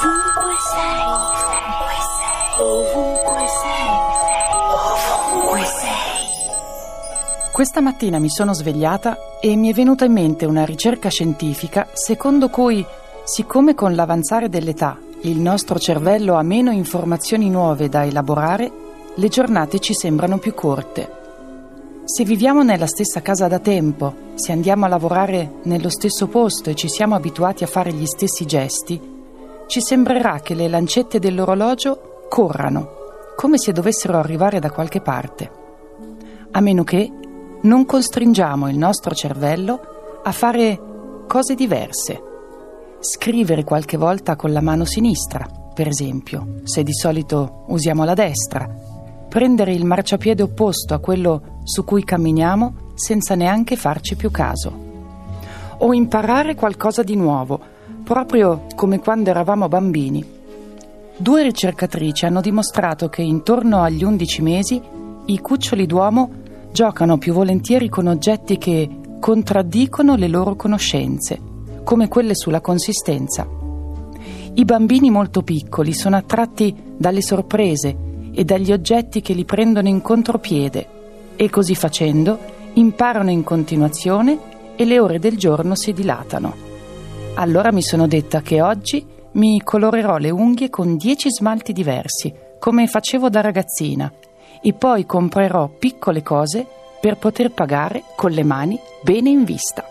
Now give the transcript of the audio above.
Ovunque sei, ovunque sei, ovunque sei. Questa mattina mi sono svegliata e mi è venuta in mente una ricerca scientifica secondo cui, siccome con l'avanzare dell'età il nostro cervello ha meno informazioni nuove da elaborare, le giornate ci sembrano più corte. Se viviamo nella stessa casa da tempo, se andiamo a lavorare nello stesso posto e ci siamo abituati a fare gli stessi gesti, ci sembrerà che le lancette dell'orologio corrano, come se dovessero arrivare da qualche parte. A meno che non costringiamo il nostro cervello a fare cose diverse. Scrivere qualche volta con la mano sinistra, per esempio, se di solito usiamo la destra prendere il marciapiede opposto a quello su cui camminiamo senza neanche farci più caso. O imparare qualcosa di nuovo, proprio come quando eravamo bambini. Due ricercatrici hanno dimostrato che intorno agli 11 mesi i cuccioli d'uomo giocano più volentieri con oggetti che contraddicono le loro conoscenze, come quelle sulla consistenza. I bambini molto piccoli sono attratti dalle sorprese e dagli oggetti che li prendono in contropiede e così facendo imparano in continuazione e le ore del giorno si dilatano. Allora mi sono detta che oggi mi colorerò le unghie con dieci smalti diversi, come facevo da ragazzina, e poi comprerò piccole cose per poter pagare con le mani bene in vista.